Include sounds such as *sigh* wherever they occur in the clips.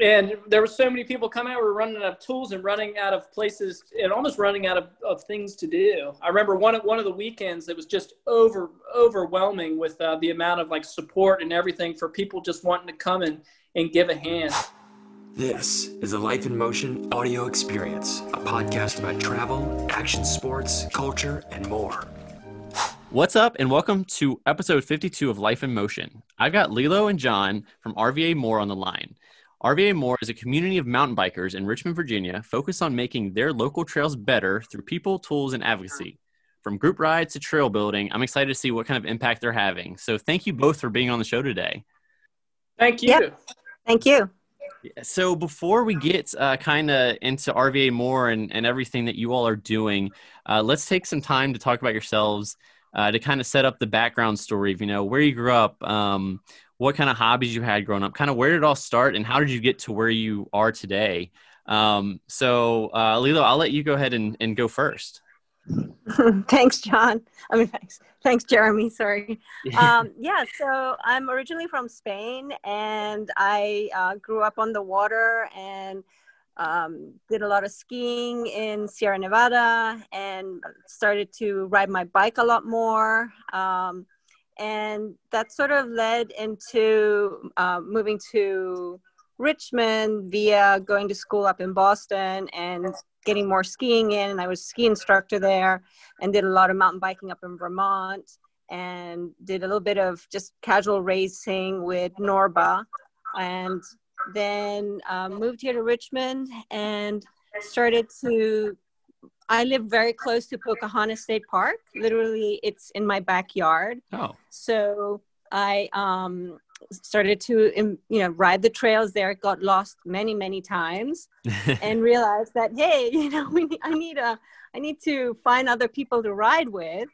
and there were so many people coming out. We were running out of tools and running out of places, and almost running out of, of things to do. I remember one of one of the weekends it was just over overwhelming with uh, the amount of like support and everything for people just wanting to come and and give a hand. This is the Life in Motion audio experience, a podcast about travel, action sports, culture, and more. What's up, and welcome to episode 52 of Life in Motion. I've got Lilo and John from RVA More on the line. RVA More is a community of mountain bikers in Richmond, Virginia, focused on making their local trails better through people, tools, and advocacy. From group rides to trail building, I'm excited to see what kind of impact they're having. So, thank you both for being on the show today. Thank you. Yep. Thank you. So, before we get uh, kind of into RVA More and, and everything that you all are doing, uh, let's take some time to talk about yourselves. Uh, to kind of set up the background story of you know where you grew up um, what kind of hobbies you had growing up, kind of where did it all start, and how did you get to where you are today? Um, so, uh, Lilo, I'll let you go ahead and, and go first. *laughs* thanks, John. I mean, thanks, thanks, Jeremy. Sorry. *laughs* Um, yeah, so I'm originally from Spain, and I uh, grew up on the water and um, did a lot of skiing in Sierra Nevada, and started to ride my bike a lot more. Um, and that sort of led into uh, moving to Richmond via going to school up in Boston and getting more skiing in. And I was ski instructor there and did a lot of mountain biking up in Vermont and did a little bit of just casual racing with Norba. And then um, moved here to Richmond and started to I live very close to Pocahontas State Park. Literally, it's in my backyard. Oh. So I um, started to, you know, ride the trails there. Got lost many, many times, *laughs* and realized that hey, *laughs* you know, we need, I need a, I need to find other people to ride with,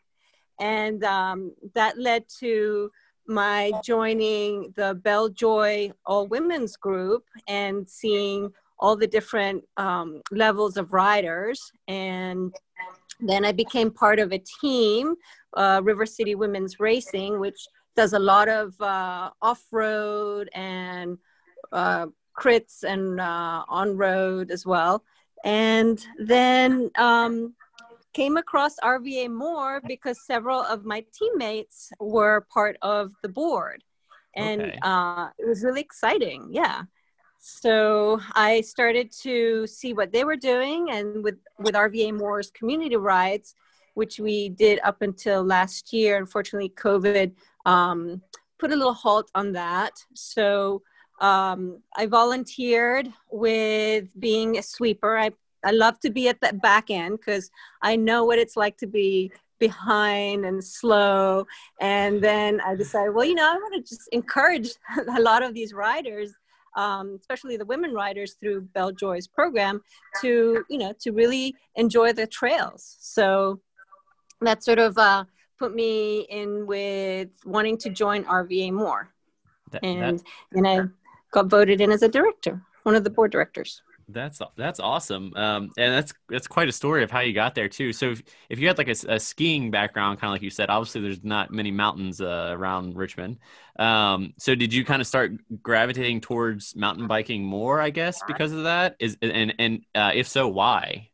and um, that led to my joining the Belle Joy All Women's Group and seeing all the different um, levels of riders. And then I became part of a team, uh, River City Women's Racing, which does a lot of uh, off road and uh, crits and uh, on road as well. And then um, came across RVA more because several of my teammates were part of the board. And okay. Uh, it was really exciting. Yeah so I started to see what they were doing, and with with RVA More's community rides, which we did up until last year. Unfortunately, COVID um, put a little halt on that. So um, I volunteered with being a sweeper. I I love to be at the back end because I know what it's like to be behind and slow. And then I decided, well, you know, I want to just encourage *laughs* a lot of these riders um, especially the women riders through Bell Joy's program, to you know to really enjoy the trails. So that sort of uh, put me in with wanting to join RVA more, that, and and I got voted in as a director, one of the board directors. That's that's awesome, um, and that's that's quite a story of how you got there too. So if, if you had like a, a skiing background, kind of like you said, obviously there's not many mountains uh, around Richmond. Um, so did you kind of start gravitating towards mountain biking more? I guess because of that is and and uh, if so, why?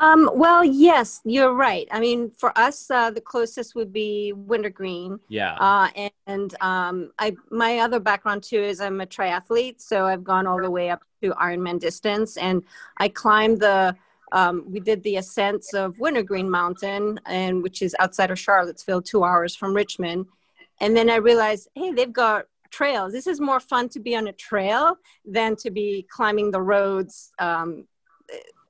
Um, well, yes, you're right. I mean, for us, uh, the closest would be Wintergreen. Yeah. Uh, and um, I, my other background too is I'm a triathlete, so I've gone all the way up to Ironman distance, and I climbed the. Um, we did the ascents of Wintergreen Mountain, and which is outside of Charlottesville, two hours from Richmond. And then I realized, hey, they've got trails. This is more fun to be on a trail than to be climbing the roads um,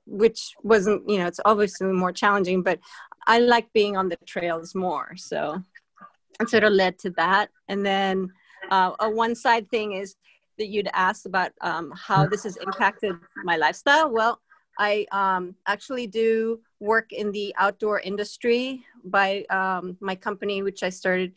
which wasn't you know it's obviously more challenging but i like being on the trails more so it sort of led to that. And then uh, a one side thing is that you'd asked about um, how this has impacted my lifestyle. Well i um, actually do work in the outdoor industry by um, my company which i started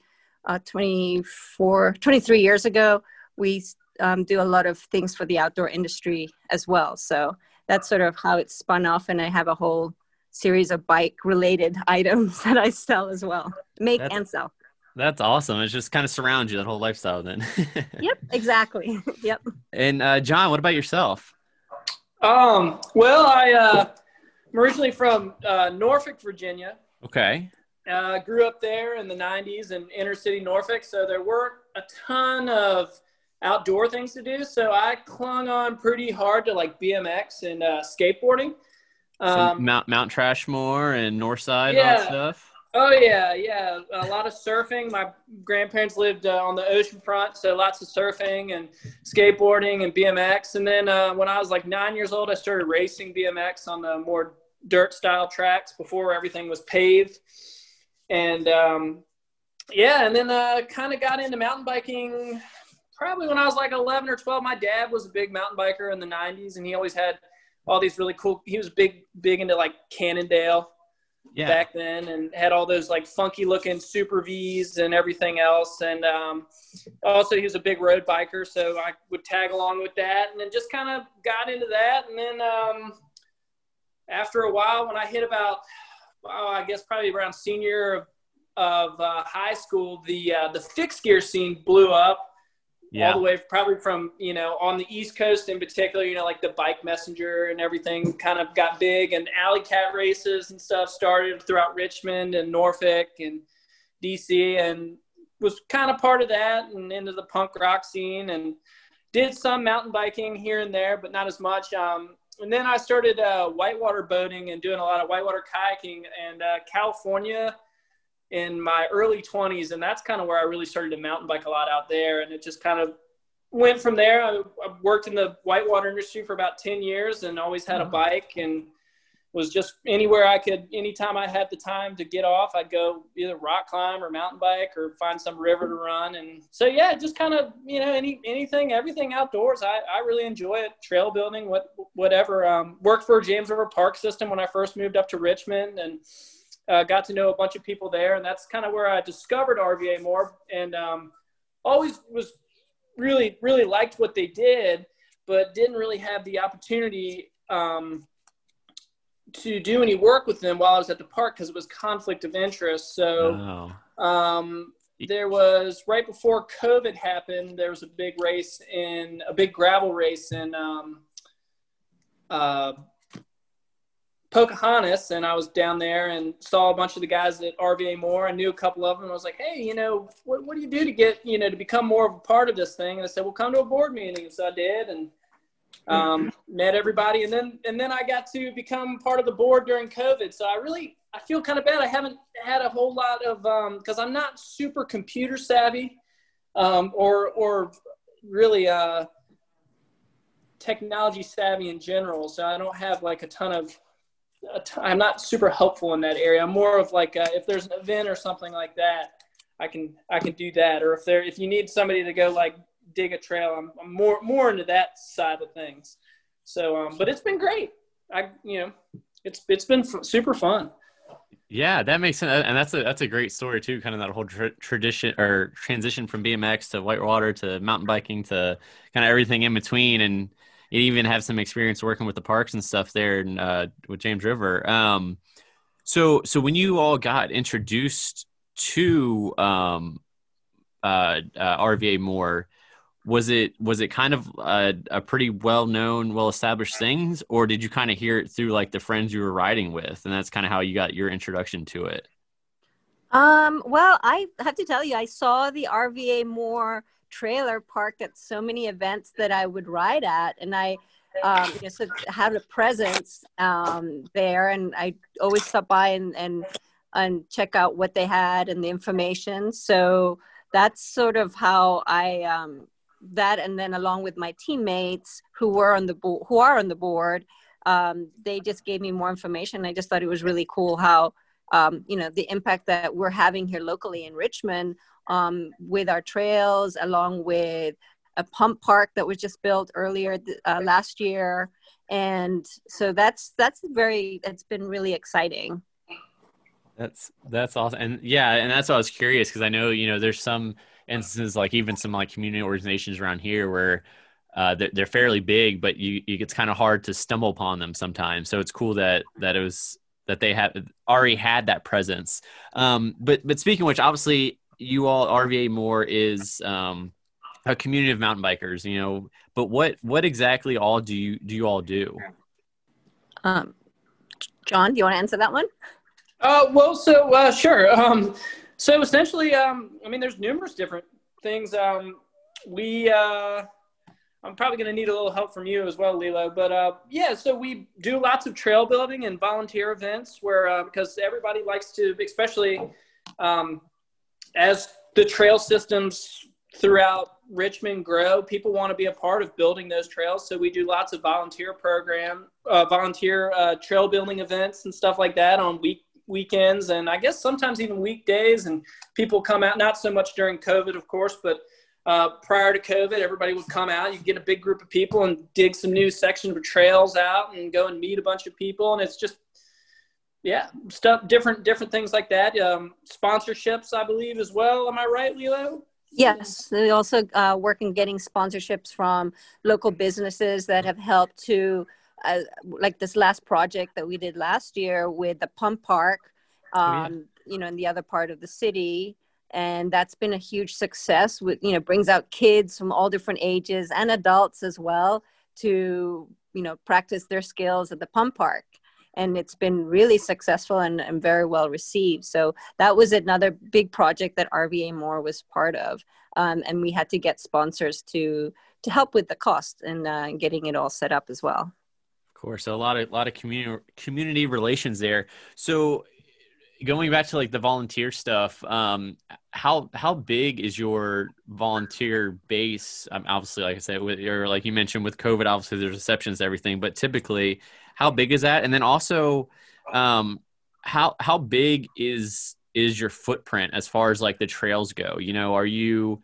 uh, 24 23 years ago. We um, do a lot of things for the outdoor industry as well. So that's sort of how it spun off and i have a whole series of bike related *laughs* items that i sell as well make that's, and sell That's awesome. It just kind of surrounds you that whole lifestyle then. *laughs* yep, exactly. *laughs* yep. And uh, John, what about yourself? Um, well, I uh, I'm originally from uh, Norfolk, Virginia. Okay. Uh, grew up there in the 90s in inner city Norfolk, so there weren't a ton of outdoor things to do. So I clung on pretty hard to like BMX and uh, skateboarding. Um, Mount Mount Trashmore and Northside yeah. stuff. Oh yeah, yeah. A lot of surfing. My grandparents lived uh, on the ocean front, so lots of surfing and skateboarding and BMX. And then uh, when I was like nine years old, I started racing BMX on the more dirt style tracks before everything was paved. And um, yeah, and then uh, kind of got into mountain biking probably when I was like 11 or 12. My dad was a big mountain biker in the 90s, and he always had all these really cool. He was big, big into like Cannondale yeah. back then and had all those like funky looking super V's and everything else. And um, also, he was a big road biker, so I would tag along with that and then just kind of got into that. And then um, after a while, when I hit about, well, I guess probably around senior of, of uh, high school, the uh, the fixed gear scene blew up yeah. all the way probably from you know on the east coast in particular you know like the bike messenger and everything kind of got big and alley cat races and stuff started throughout richmond and norfolk and dc and was kind of part of that and into the punk rock scene and did some mountain biking here and there but not as much um, and then i started uh, whitewater boating and doing a lot of whitewater kayaking and uh, california in my early 20s and that's kind of where i really started to mountain bike a lot out there and it just kind of went from there. I, I worked in the whitewater industry for about 10 years and always had a mm-hmm. bike and was just anywhere i could anytime i had the time to get off i'd go either rock climb or mountain bike or find some river to run. And so yeah just kind of you know any anything everything outdoors i, I really enjoy it. Trail building what whatever um, worked for james river park system when i first moved up to richmond and uh, got to know a bunch of people there, and that's kind of where I discovered RVA more, and um, always was really really liked what they did, but didn't really have the opportunity um, to do any work with them while I was at the park because it was conflict of interest. So. Oh. Um, there was right before COVID happened. There was a big race in a big gravel race in um, uh, Pocahontas, and I was down there and saw a bunch of the guys at RVA More. I knew a couple of them. I was like, "Hey, you know, what, what do you do to get you know to become more of a part of this thing?" And I said, "Well, come to a board meeting." And so I did, and um, met everybody, and then and then I got to become part of the board during COVID. So I really I feel kind of bad. I haven't had a whole lot of because um, I'm not super computer savvy, um, or or really uh, technology savvy in general. So I don't have like a ton of I'm not super helpful in that area. I'm more of like a, if there's an event or something like that, I can I can do that. Or if there if you need somebody to go like dig a trail, I'm, I'm more more into that side of things. So, um, but it's been great. I you know, it's it's been f- super fun. Yeah, that makes sense, and that's a that's a great story too. Kind of that whole tra- tradition or transition from BMX to whitewater to mountain biking to kind of everything in between, and you even have some experience working with the parks and stuff there and uh, with James River. Um, so so when you all got introduced to um, uh, uh, RVA more, was it was it kind of a, a pretty well known, well established things, or did you kind of hear it through like the friends you were riding with, and that's kind of how you got your introduction to it? Um, well, I have to tell you, I saw the RVA more trailer parked at so many events that I would ride at, and I um, just had a presence um, there, and I always stop by and, and and check out what they had and the information. So that's sort of how I um, that, and then along with my teammates who were on the bo- who are on the board, um, they just gave me more information. I just thought it was really cool how um, you know the impact that we're having here locally in Richmond um, with our trails, along with a pump park that was just built earlier uh, last year, and so that's that's very it's been really exciting. That's that's awesome, and yeah, and that's why I was curious because I know you know there's some instances like even some like community organizations around here where uh, they're, they're fairly big, but you, you it's kind of hard to stumble upon them sometimes. So it's cool that that it was that they have already had that presence. Um, but but speaking of which, obviously you all RVA more is um, a community of mountain bikers, you know. But what what exactly all do you do you all do? Um, John, do you want to answer that one? Uh, well, so uh, sure. Um, so essentially, um, I mean, there's numerous different things. Um, we, uh, I'm probably going to need a little help from you as well, Lilo. But uh, yeah, so we do lots of trail building and volunteer events where uh, because everybody likes to, especially um, as the trail systems throughout Richmond grow, people want to be a part of building those trails. So we do lots of volunteer program, uh, volunteer uh, trail building events and stuff like that on week weekends and I guess sometimes even weekdays. And people come out, not so much during COVID, of course, but uh, prior to COVID, everybody would come out. You get a big group of people and dig some new section of trails out and go and meet a bunch of people. And it's just, yeah, stuff, different, different things like that. Um, sponsorships, I believe, as well. Am I right, Lilo? Yes, we also uh, work in getting sponsorships from local businesses that have helped to uh, like this last project that we did last year with the pump park, um, oh, yeah. Um, you know, in the other part of the city. And that's been a huge success with, you know, brings out kids from all different ages and adults as well to, you know, practice their skills at the pump park. And it's been really successful and, and very well received. So that was another big project that RVA More was part of. Um, and we had to get sponsors to to help with the cost and uh, getting it all set up as well Of course. So a lot of a lot of community community relations there. So going back to like the volunteer stuff, um, how how big is your volunteer base? Um, obviously, like I said, with or like you mentioned with COVID, obviously there's exceptions to everything, but typically, how big is that? And then also, um, how how big is is your footprint as far as like the trails go? You know, are you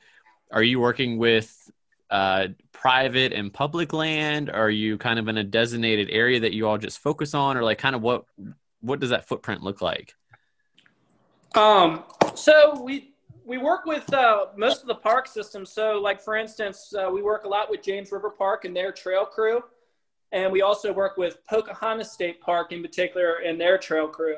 are you working with uh, private and public land? Are you kind of in a designated area that you all just focus on, or like kind of what what does that footprint look like? Um, so we we work with uh, most of the park systems. So, like for instance, uh, we work a lot with James River Park and their trail crew, and we also work with Pocahontas State Park in particular and their trail crew.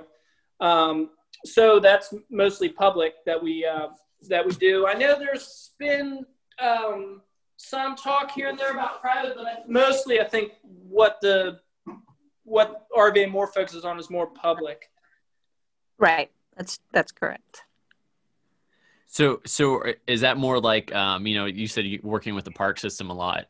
Um, so that's mostly public that we uh, that we do. I know there's been um, some talk here and there about private, but mostly I think what the what RVA more focuses on is more public. Right. That's that's correct. So so is that more like um, you know you said you working with the park system a lot.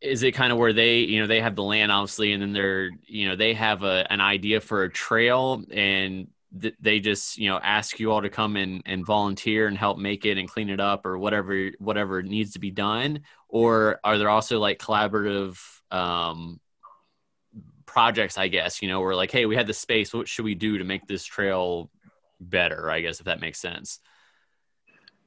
Is it kind of where they you know they have the land obviously and then they're you know they have a an idea for a trail and they just you know ask you all to come and, and volunteer and help make it and clean it up or whatever whatever needs to be done or are there also like collaborative um, projects i guess you know we're like hey we had the space what should we do to make this trail better i guess if that makes sense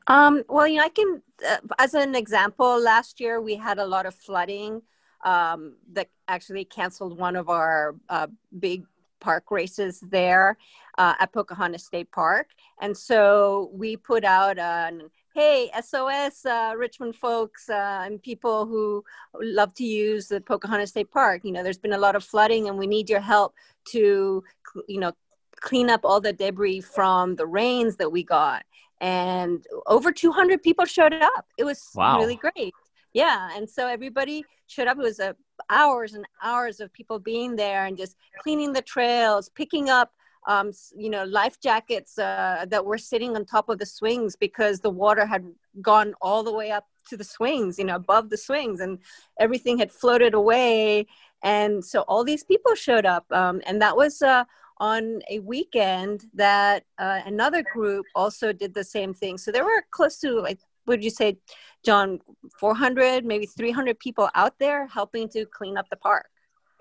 um, well you know i can uh, as an example last year we had a lot of flooding um, that actually canceled one of our uh, big park races there uh, at Pocahontas State Park. And so we put out an hey sos uh, richmond folks uh, and people who love to use the pocahontas state park. You know there's been a lot of flooding and we need your help to you know clean up all the debris from the rains that we got. And over 200 people showed up. It was wow. really great. Yeah and so everybody showed up. It was a hours and hours of people being there and just cleaning the trails, picking up, um, you know, life jackets uh, that were sitting on top of the swings because the water had gone all the way up to the swings, you know, above the swings, and everything had floated away. And so all these people showed up, um, and that was. Uh, on a weekend that uh, another group also did the same thing. So there were close to like would you say, John, 400, maybe 300 people out there helping to clean up the park?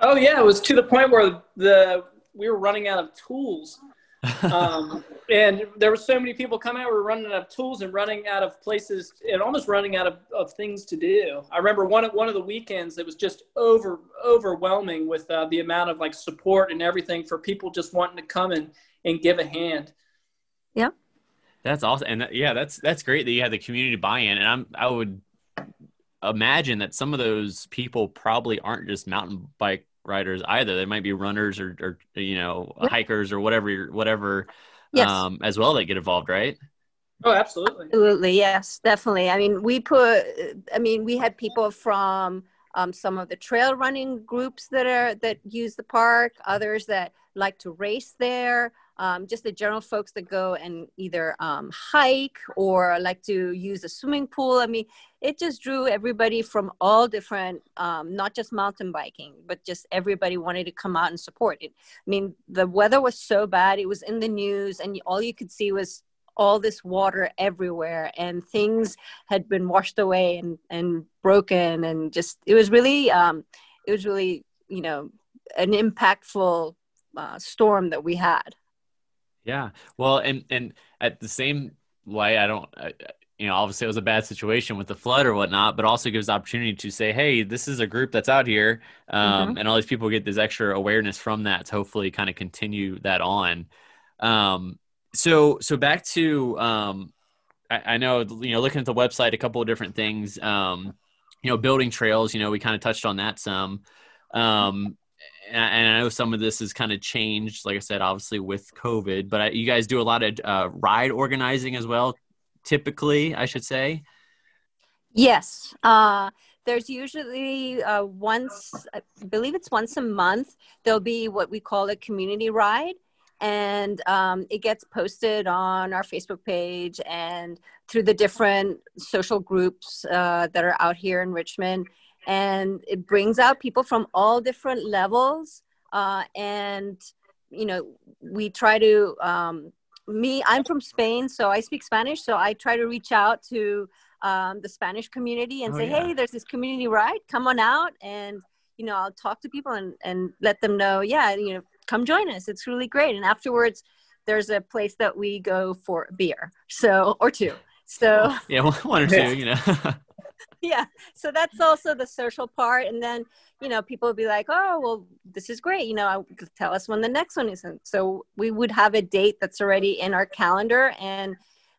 Oh yeah, it was to the point where the we were running out of tools. *laughs* um, and there were so many people coming out. We were running out of tools and running out of places and almost running out of, of things to do. I remember one of one of the weekends it was just over overwhelming with uh, the amount of like support and everything for people just wanting to come and and give a hand. Yeah. That's awesome, and that, yeah, that's that's great that you had the community buy-in. And I'm I would imagine that some of those people probably aren't just mountain bike riders either. They might be runners or, or you know hikers or whatever whatever yes. um, as well that get involved, right? Oh, absolutely. Absolutely, yes, definitely. I mean, we put, I mean, we had people from um, some of the trail running groups that are that use the park, others that like to race there, um, just the general folks that go and either um, hike or like to use a swimming pool. I mean, it just drew everybody from all different, um, not just mountain biking, but just everybody wanted to come out and support it. I mean, the weather was so bad; it was in the news, and all you could see was all this water everywhere and things had been washed away and, and broken and just it was really um, it was really you know an impactful uh, storm that we had yeah. Well and and at the same way i don't I, you know obviously it was a bad situation with the flood or whatnot but also gives opportunity to say hey this is a group that's out here um, mm-hmm. and all these people get this extra awareness from that to hopefully kind of continue that on. Um, so so back to um, I, I, know you know looking at the website a couple of different things um, you know building trails you know we kind of touched on that some. Um, and, I know some of this has kind of changed like I said obviously with COVID but I, you guys do a lot of uh, ride organizing as well typically I should say yes uh, there's usually uh, once I believe it's once a month there'll be what we call a community ride and um, it gets posted on our Facebook page and through the different social groups uh, that are out here in Richmond. And it brings out people from all different levels. Uh, and, you know, we try to, um, me, I'm from Spain, so I speak Spanish. So I try to reach out to um, the Spanish community and oh, say, yeah. hey, there's this community ride, come on out. And, you know, I'll talk to people and, and let them know, yeah, you know, come join us. It's really great. And afterwards, there's a place that we go for beer, so or two. So yeah, *laughs* one or two, you know. *laughs* *laughs* yeah, so that's also the social part, and then you know people would be like, oh, well, this is great. You know, tell us when the next one is. And so we would have a date that's already in our calendar, and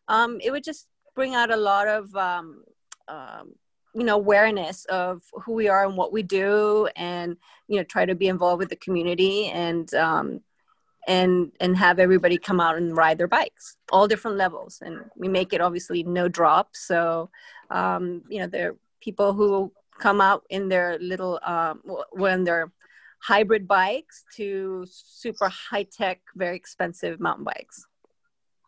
um, it would just bring out a lot of um, um, you know awareness of who we are and what we do and you know try to be involved with the community and um, and and have everybody come out and ride their bikes all different levels. And we make it obviously no drop. So um, you know there are people who come out in their little um, when they're hybrid bikes to super high tech very expensive mountain bikes.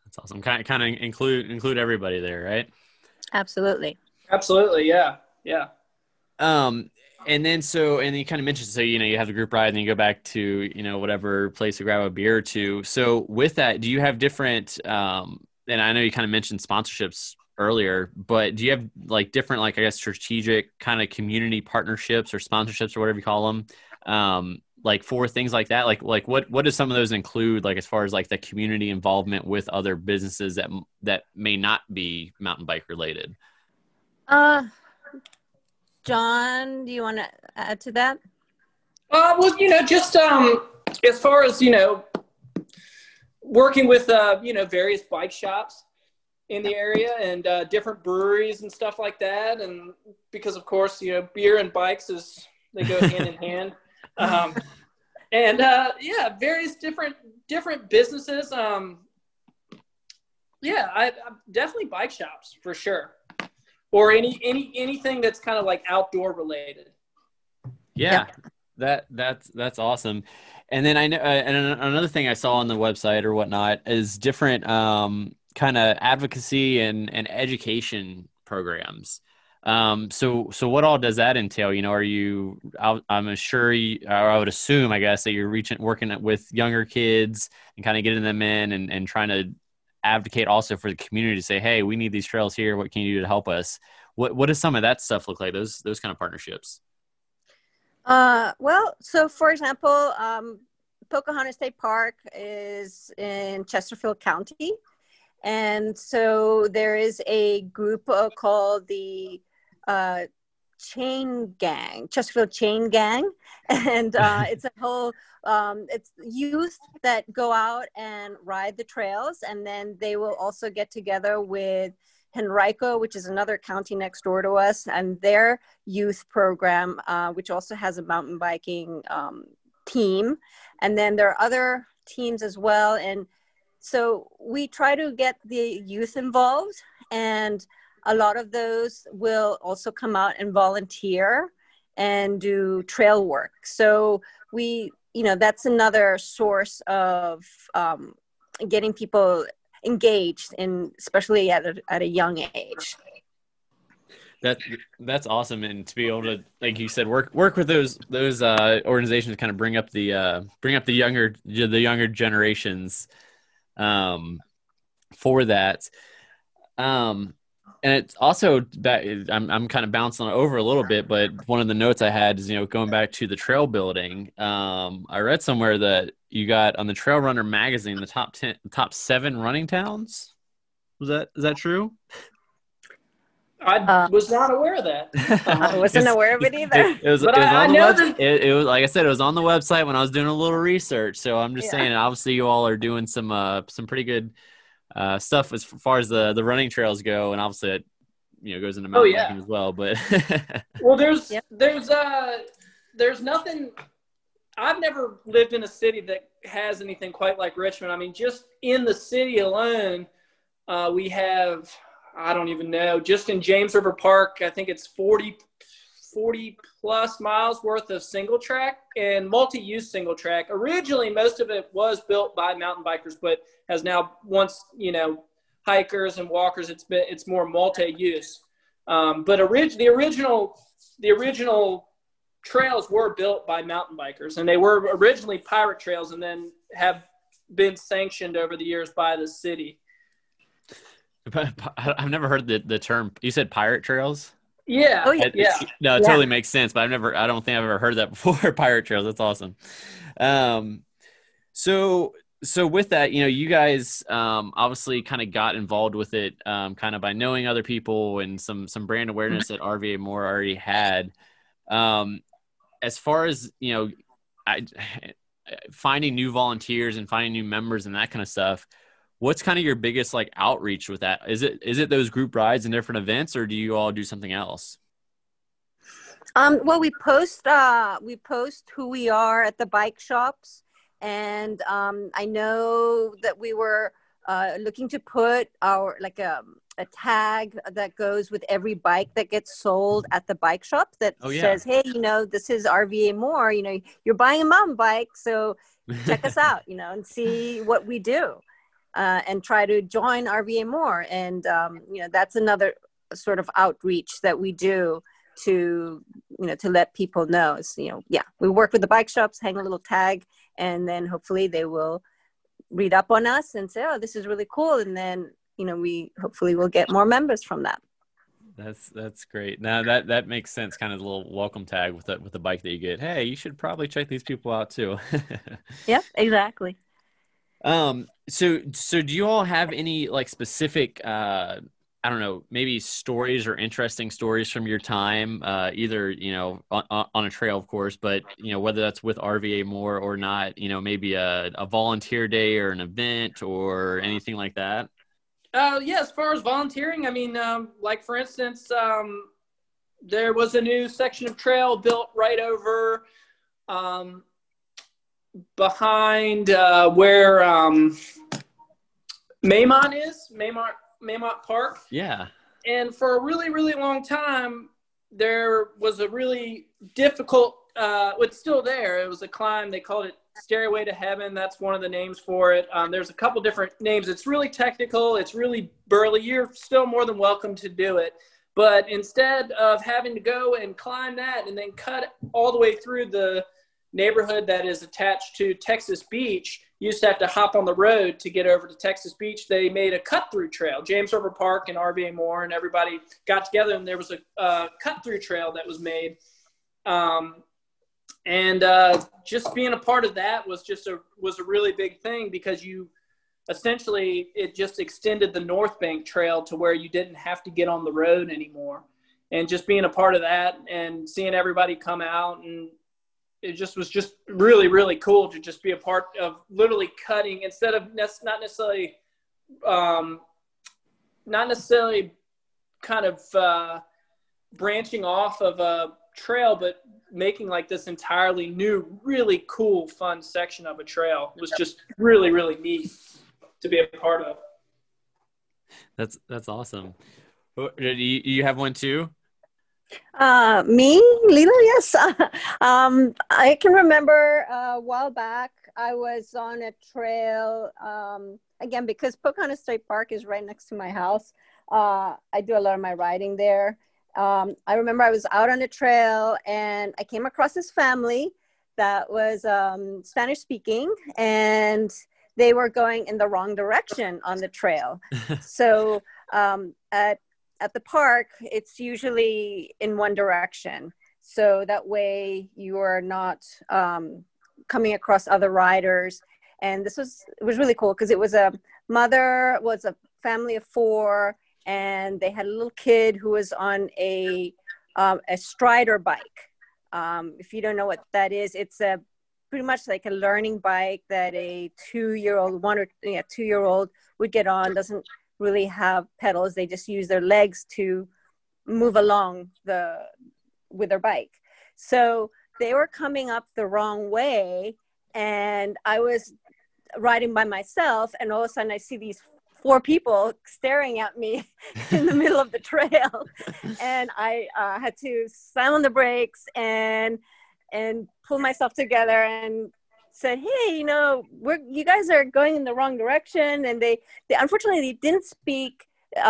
That's awesome. Kind of kind of include include everybody there right? Absolutely. Absolutely, yeah, yeah. Um, and then so, and you kind of mentioned, so you know, you have the group ride, and then you go back to you know whatever place to grab a beer or two. So with that, do you have different? Um, and I know you kind of mentioned sponsorships earlier, but do you have like different, like I guess, strategic kind of community partnerships or sponsorships or whatever you call them? Um, like for things like that like like what what does some of those include like as far as like the community involvement with other businesses that that may not be mountain bike related uh, John, do you want to add to that? Uh, well, you know, just um, as far as you know, working with uh, you know various bike shops in the area and uh, different breweries and stuff like that, and because of course you know beer and bikes is they go hand in hand. *laughs* Um, and uh, yeah, various different different businesses. Um, yeah, I, I definitely bike shops for sure or any any anything that's kind of like outdoor related. Yeah, that that's that's awesome. And then I know, uh, and another thing I saw on the website or whatnot is different um, kind of advocacy and and education programs. Um, so so what all does that entail? You know, are you? I'm sure, you, or I would assume, I guess, that you're reaching working with younger kids and kind of getting them in and and trying to advocate also for the community to say, hey, we need these trails here. What can you do to help us? What what does some of that stuff look like? Those those kind of partnerships. Uh, well, so for example, um, Pocahontas State Park is in Chesterfield County, and so there is a group uh, called the uh, chain gang chesterfield chain gang. *laughs* And uh, *laughs* it's a whole um, it's youth that go out and ride the trails. And then they will also get together with henrico which is another county next door to us and their youth program uh, which also has a mountain biking um, team. And then there are other teams as well. And so we try to get the youth involved, and a lot of those will also come out and volunteer and do trail work. So we, you know, that's another source of um, getting people engaged, and especially at a, at a young age. That that's awesome, and to be able to, like you said, work work with those those uh, organizations to kind of bring up the uh, bring up the younger the younger generations um, for that. Um, and it's also that I'm, I'm kind of bouncing over a little bit, but one of the notes I had is, you know, going back to the trail building. Um, I read somewhere that you got on the Trail Runner magazine, the top 10, top seven running towns. Was that, is that true? I uh, was not aware of that. *laughs* I wasn't aware of it either. It, it was, it was I, on the website. It, it, was like I said, it was on the website when I was doing a little research. So I'm just yeah. saying, obviously, you all are doing some uh, some pretty good uh, stuff as far as the the running trails go, and obviously it you know goes into mountain oh, yeah. biking as well. But *laughs* well, there's yep. there's uh there's nothing. I've never lived in a city that has anything quite like Richmond. I mean, just in the city alone, uh, we have I don't even know. Just in James River Park, I think it's 40 40 plus miles worth of single track and multi-use single track. Originally, most of it was built by mountain bikers, but has now once you know hikers and walkers, it's been it's more multi-use. Um, but orig- the original the original trails were built by mountain bikers, and they were originally pirate trails, and then have been sanctioned over the years by the city. *laughs* I've never heard the, the term. You said pirate trails. Yeah. Oh, yeah. yeah. No, it yeah. totally makes sense, but I've never, I don't think I've ever heard that *laughs* before. Pirate trails. That's awesome. Um, so, so with that, you know, you guys, um, obviously kind of got involved with it, um, kind of by knowing other people and some, some brand awareness that RVA more already had. Um, as far as, you know, I, *sighs* finding new volunteers and finding new members and that kind of stuff, what's kind of your biggest like outreach with that? Is it is it those group rides and different events or do you all do something else? Um, well we post uh, we post who we are at the bike shops and um, i know that we were uh, looking to put our like a, um, a tag that goes with every bike that gets sold at the bike shop that oh, yeah. says hey you know this is rva more you know you're buying a mountain bike so check us *laughs* out you know and see what we do uh, and try to join RVA more. And um, you know that's another sort of outreach that we do to you know to let people know. Is you know yeah we work with the bike shops, hang a little tag, and then hopefully they will read up on us and say oh this is really cool, and then you know we hopefully will get more members from that. That's that's great. Now that that makes sense. Kind of a little welcome tag with the, with the bike that you get. Hey, you should probably check these people out too. *laughs* yep, exactly. Um, so so do you all have any like specific uh I don't know, maybe stories or interesting stories from your time, uh, either you know on, on, a trail, of course, but you know whether that's with RVA more or not, you know maybe a, a volunteer day or an event or anything like that. Uh, yeah, as far as volunteering, I mean, um, like for instance, um, there was a new section of trail built right over um, behind uh, where um, Maymont is, Maymont, Maymont Park. Yeah. And for a really, really long time, there was a really difficult, uh, it's still there. It was a climb. They called it Stairway to Heaven. That's one of the names for it. Um, there's a couple different names. It's really technical. It's really burly. You're still more than welcome to do it. But instead of having to go and climb that and then cut all the way through the neighborhood that is attached to Texas Beach used to have to hop on the road to get over to Texas Beach. They made a cut through trail. James River Park and RVA More and everybody got together, and there was a uh, cut through trail that was made. Um, and uh, just being a part of that was just a was a really big thing because you essentially it just extended the North Bank Trail to where you didn't have to get on the road anymore. And just being a part of that and seeing everybody come out and it just was just really really cool to just be a part of literally cutting instead of ne- not necessarily um, not necessarily kind of uh, branching off of a trail but making like this entirely new really cool fun section of a trail it was just really really neat to be a part of. That's that's awesome. Do you, you have one too? Uh, me, Lila, yes. *laughs* um, I can remember uh, a while back, I was on a trail. Um, again, because Pocahontas State Park is right next to my house, uh, I do a lot of my riding there. Um, I remember I was out on a trail and I came across this family that was um, Spanish speaking and they were going in the wrong direction on the trail. *laughs* so um, at at the park, it's usually in one direction. So that way you are not um, coming across other riders. And this was it was really cool because it was a mother was a family of four, and they had a little kid who was on a um, a strider bike. Um, if you don't know what that is, it's a pretty much like a learning bike that a two-year-old, one or yeah, two-year-old would get on. Doesn't really have pedals. They just use their legs to move along the with their bike. So they were coming up the wrong way, and I was riding by myself, and all of a sudden I see these four people staring at me *laughs* in the middle of the trail, *laughs* and I uh, had to slam on the brakes and and pull myself together and said, "Hey, you know, we're you guys are going in the wrong direction." And they, they unfortunately they didn't speak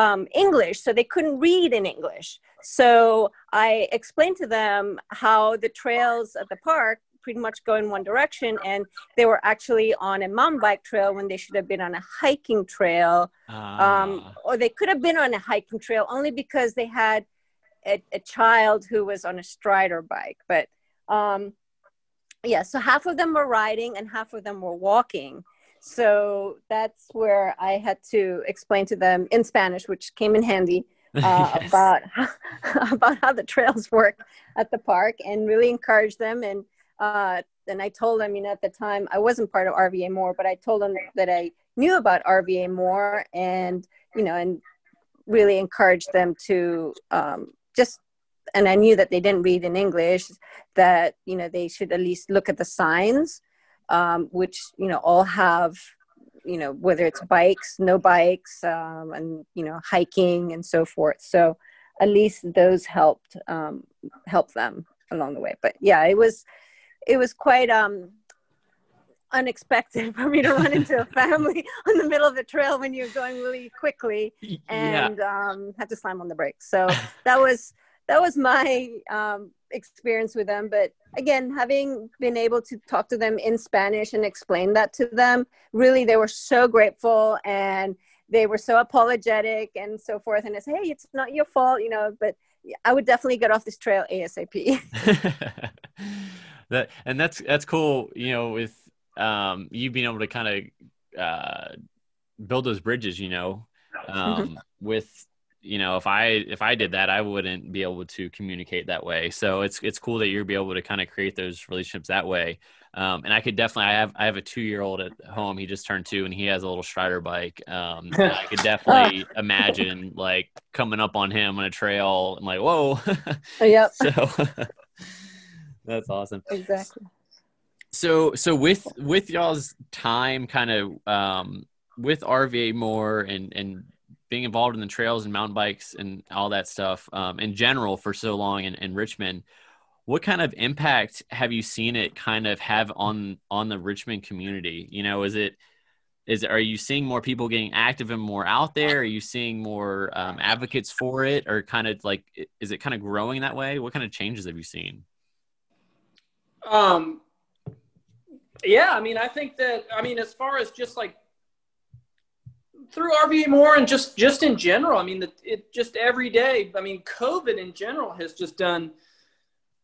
um, English, so they couldn't read in English. So I explained to them how the trails at the park pretty much go in one direction, and they were actually on a mountain bike trail when they should have been on a hiking trail, um, Ah. or they could have been on a hiking trail only because they had a, a child who was on a strider bike. But um, yeah, so half of them were riding and half of them were walking. So that's where I had to explain to them in Spanish, which came in handy, *laughs* uh, Yes. about *laughs* about how the trails work at the park, and really encourage them. And uh, and I told them, you know, at the time I wasn't part of RVA more, but I told them that I knew about RVA more, and you know, and really encouraged them to um, just. And I knew that they didn't read in English, that you know they should at least look at the signs, um, which you know all have you know whether it's bikes no bikes um, and you know hiking and so forth so at least those helped um, help them along the way but yeah it was it was quite um unexpected *laughs* for me to run into a family *laughs* on the middle of the trail when you're going really quickly yeah. and um, had to slam on the brakes. So that was that was my um, experience with them. But again, having been able to talk to them in Spanish and explain that to them, really they were so grateful and they were so apologetic and so forth. And I it's hey, it's not your fault, you know. But I would definitely get off this trail asap. *laughs* *laughs* that and that's that's cool. You know, with um, you being able to kind of uh, build those bridges. You know, *laughs* um, with you know if I if I did that, I wouldn't be able to communicate that way. So it's it's cool that you'll be able to kind of create those relationships that way. Um, and I could definitely I have I have a two year old at home. He just turned two, and he has a little Strider bike. Um, I could *laughs* definitely imagine like coming up on him on a trail and like whoa. *laughs* yep, so *laughs* that's awesome exactly. so so with with y'all's time kind of um with rva more and and being involved in the trails and mountain bikes and all that stuff um in general for so long in, in richmond what kind of impact have you seen it kind of have on on the richmond community? You know is it is are you seeing more people getting active and more out there? Are you seeing more um, advocates for it or kind of like is it kind of growing that way? What kind of changes have you seen? Um, yeah, I mean, I think that I mean, as far as just like through RVA more and just just in general, I mean, the, it just every day. I mean, COVID in general has just done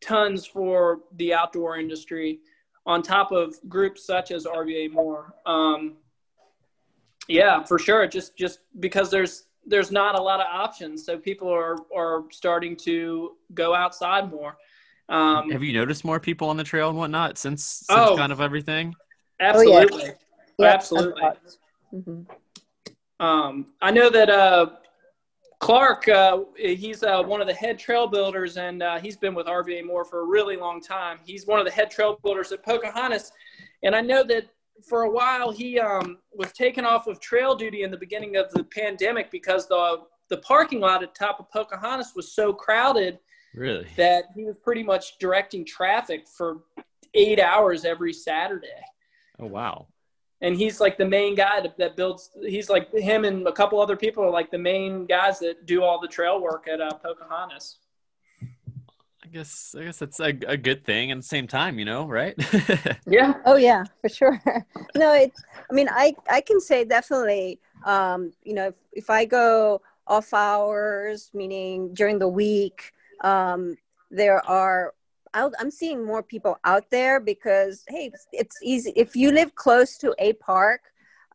tons for the outdoor industry. On top of groups such as RVA more, um, yeah, for sure. Just just because there's there's not a lot of options, so people are are starting to go outside more. Um, Have you noticed more people on the trail and whatnot since, since Oh. kind of everything? absolutely. Yep, Absolutely. Mhm. Um, I know that uh, Clark, uh, he's uh, one of the head trail builders, and uh, he's been with RVA More for a really long time. He's one of the head trail builders at Pocahontas, and I know that for a while he um, was taken off of trail duty in the beginning of the pandemic because the the parking lot at top of Pocahontas was so crowded really that he was pretty much directing traffic for eight hours every Saturday. Oh wow! And he's like the main guy that, that builds. He's like him and a couple other people are like the main guys that do all the trail work at uh, Pocahontas. I guess I guess that's a, a good thing at the same time, you know, right? *laughs* yeah. Oh yeah, for sure. *laughs* no, it's. I mean, I I can say definitely. Um, you know, if, if I go off hours, meaning during the week, um, there are. I'll, I'm seeing more people out there because hey, it's easy if you live close to a park.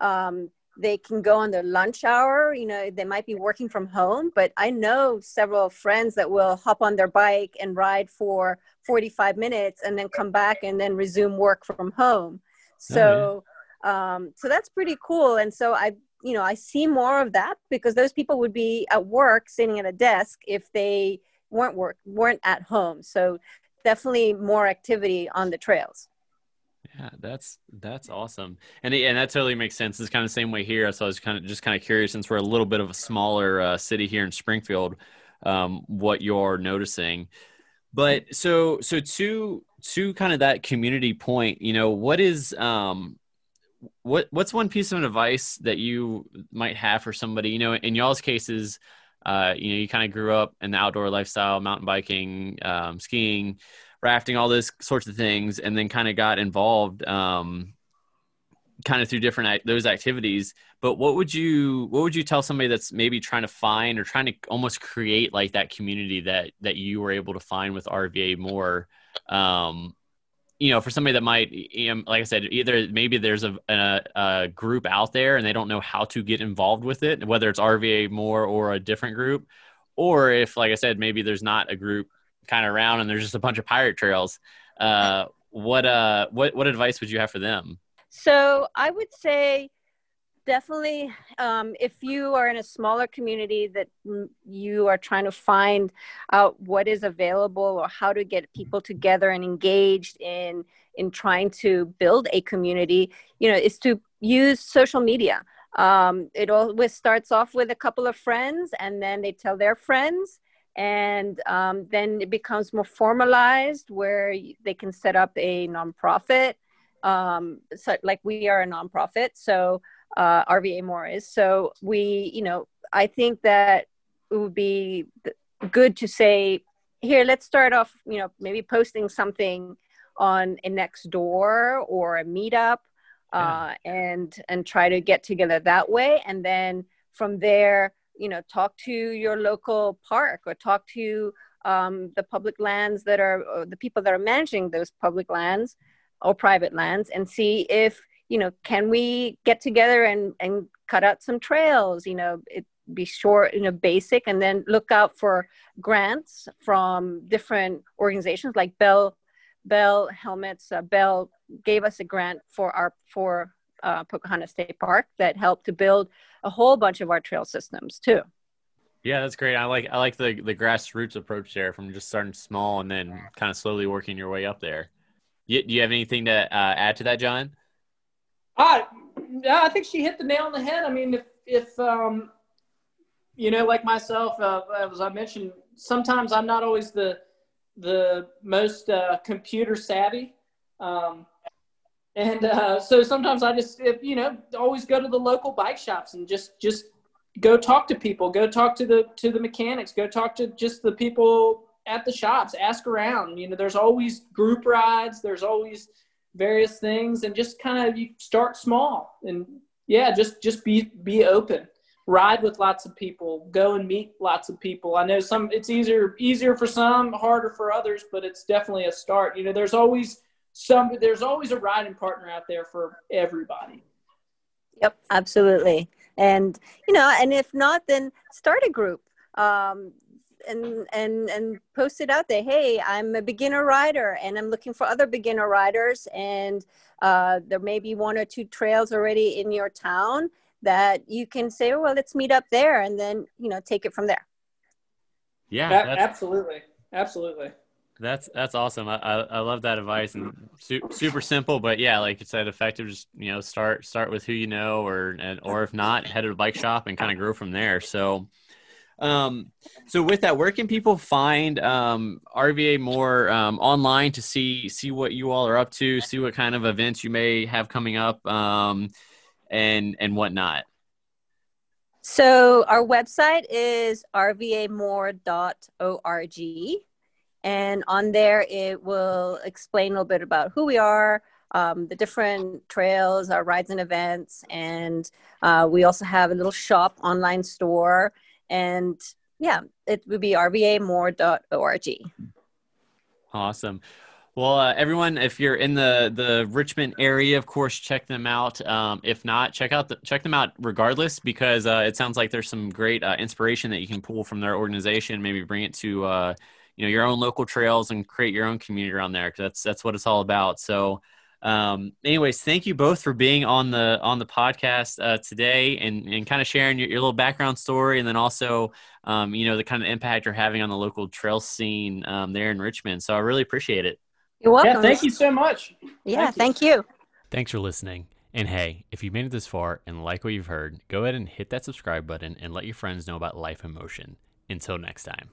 Um, they can go on their lunch hour you know they might be working from home but i know several friends that will hop on their bike and ride for 45 minutes and then come back and then resume work from home so oh, yeah. um, so that's pretty cool and so i you know i see more of that because those people would be at work sitting at a desk if they weren't work weren't at home so definitely more activity on the trails yeah, that's that's awesome, and and that totally makes sense. It's kind of the same way here. So I was kind of just kind of curious, since we're a little bit of a smaller uh, city here in Springfield, um, what you're noticing. But so so to to kind of that community point, you know, what is um, what what's one piece of advice that you might have for somebody? You know, in y'all's cases, uh, you know, you kind of grew up in the outdoor lifestyle, mountain biking, um, skiing rafting, all those sorts of things, and then kind of got involved, um, kind of through different those activities. But what would you what would you tell somebody that's maybe trying to find or trying to almost create like that community that that you were able to find with RVA More? Um, you know, for somebody that might, you know, like I said, either maybe there's a, a, a, group out there and they don't know how to get involved with it, whether it's RVA More or a different group, or if, like I said, maybe there's not a group kind of around and there's just a bunch of pirate trails. Uh, what uh, what what advice would you have for them? So I would say definitely um, if you are in a smaller community that you are trying to find out what is available or how to get people together and engaged in in trying to build a community you know is to use social media. Um, it always starts off with a couple of friends and then they tell their friends and um, then it becomes more formalized where they can set up a nonprofit. Um, so like we are a nonprofit so uh, RVA More's. so we you know i think that it would be good to say here let's start off you know maybe posting something on a Nextdoor or a meetup uh, yeah. and and try to get together that way and then from there you know talk to your local park or talk to um, the public lands that are the people that are managing those public lands or private lands and see if you know can we get together and and cut out some trails you know it be short you know basic and then look out for grants from different organizations like bell bell helmets uh, bell gave us a grant for our for uh, Pocahontas State Park that helped to build a whole bunch of our trail systems too. Yeah, that's great. I like I like the the grassroots approach there, from just starting small and then kind of slowly working your way up there. You, do you have anything to uh, add to that, John? Uh, I think she hit the nail on the head. I mean, if if um, you know, like myself, uh, as I mentioned, sometimes I'm not always the the most uh, computer savvy. Um, and uh, so sometimes I just, if, you know, always go to the local bike shops and just just go talk to people, go talk to the to the mechanics, go talk to just the people at the shops, ask around. You know, there's always group rides, there's always various things, and just kind of you start small and yeah, just just be be open. Ride with lots of people, go and meet lots of people. I know some it's easier easier for some, harder for others, but it's definitely a start. You know, there's always some there's always a riding partner out there for everybody yep absolutely and you know and if not then start a group um, and and and post it out there hey i'm a beginner rider and i'm looking for other beginner riders and uh, there may be one or two trails already in your town that you can say well let's meet up there and then you know take it from there yeah absolutely absolutely That's that's awesome. I, I, I love that advice and su- super simple, but yeah, like you said, effective. Just you know, start start with who you know, or and, or if not, head to a bike shop and kind of grow from there. So, um, so with that, where can people find um, RVA More um, online to see see what you all are up to, see what kind of events you may have coming up, um, and and whatnot. So our website is rvamore.org and on there, it will explain a little bit about who we are, um, the different trails, our rides and events. And uh, we also have a little shop online store. And yeah, it would be rvamore.org. Awesome. Well, uh, everyone, if you're in the the Richmond area, of course, check them out. Um, if not, check out the, check them out regardless, because uh, it sounds like there's some great uh, inspiration that you can pull from their organization. Maybe bring it to uh, you know your own local trails and create your own community around there because that's that's what it's all about so um, anyways thank you both for being on the on the podcast uh, today and and kind of sharing your, your little background story and then also um, you know the kind of impact you're having on the local trail scene um, there in richmond so i really appreciate it you're welcome yeah thank you so much yeah thank you. thank you thanks for listening and hey, if you made it this far and like what you've heard, go ahead and hit that subscribe button and let your friends know about Life in Motion. Until next time.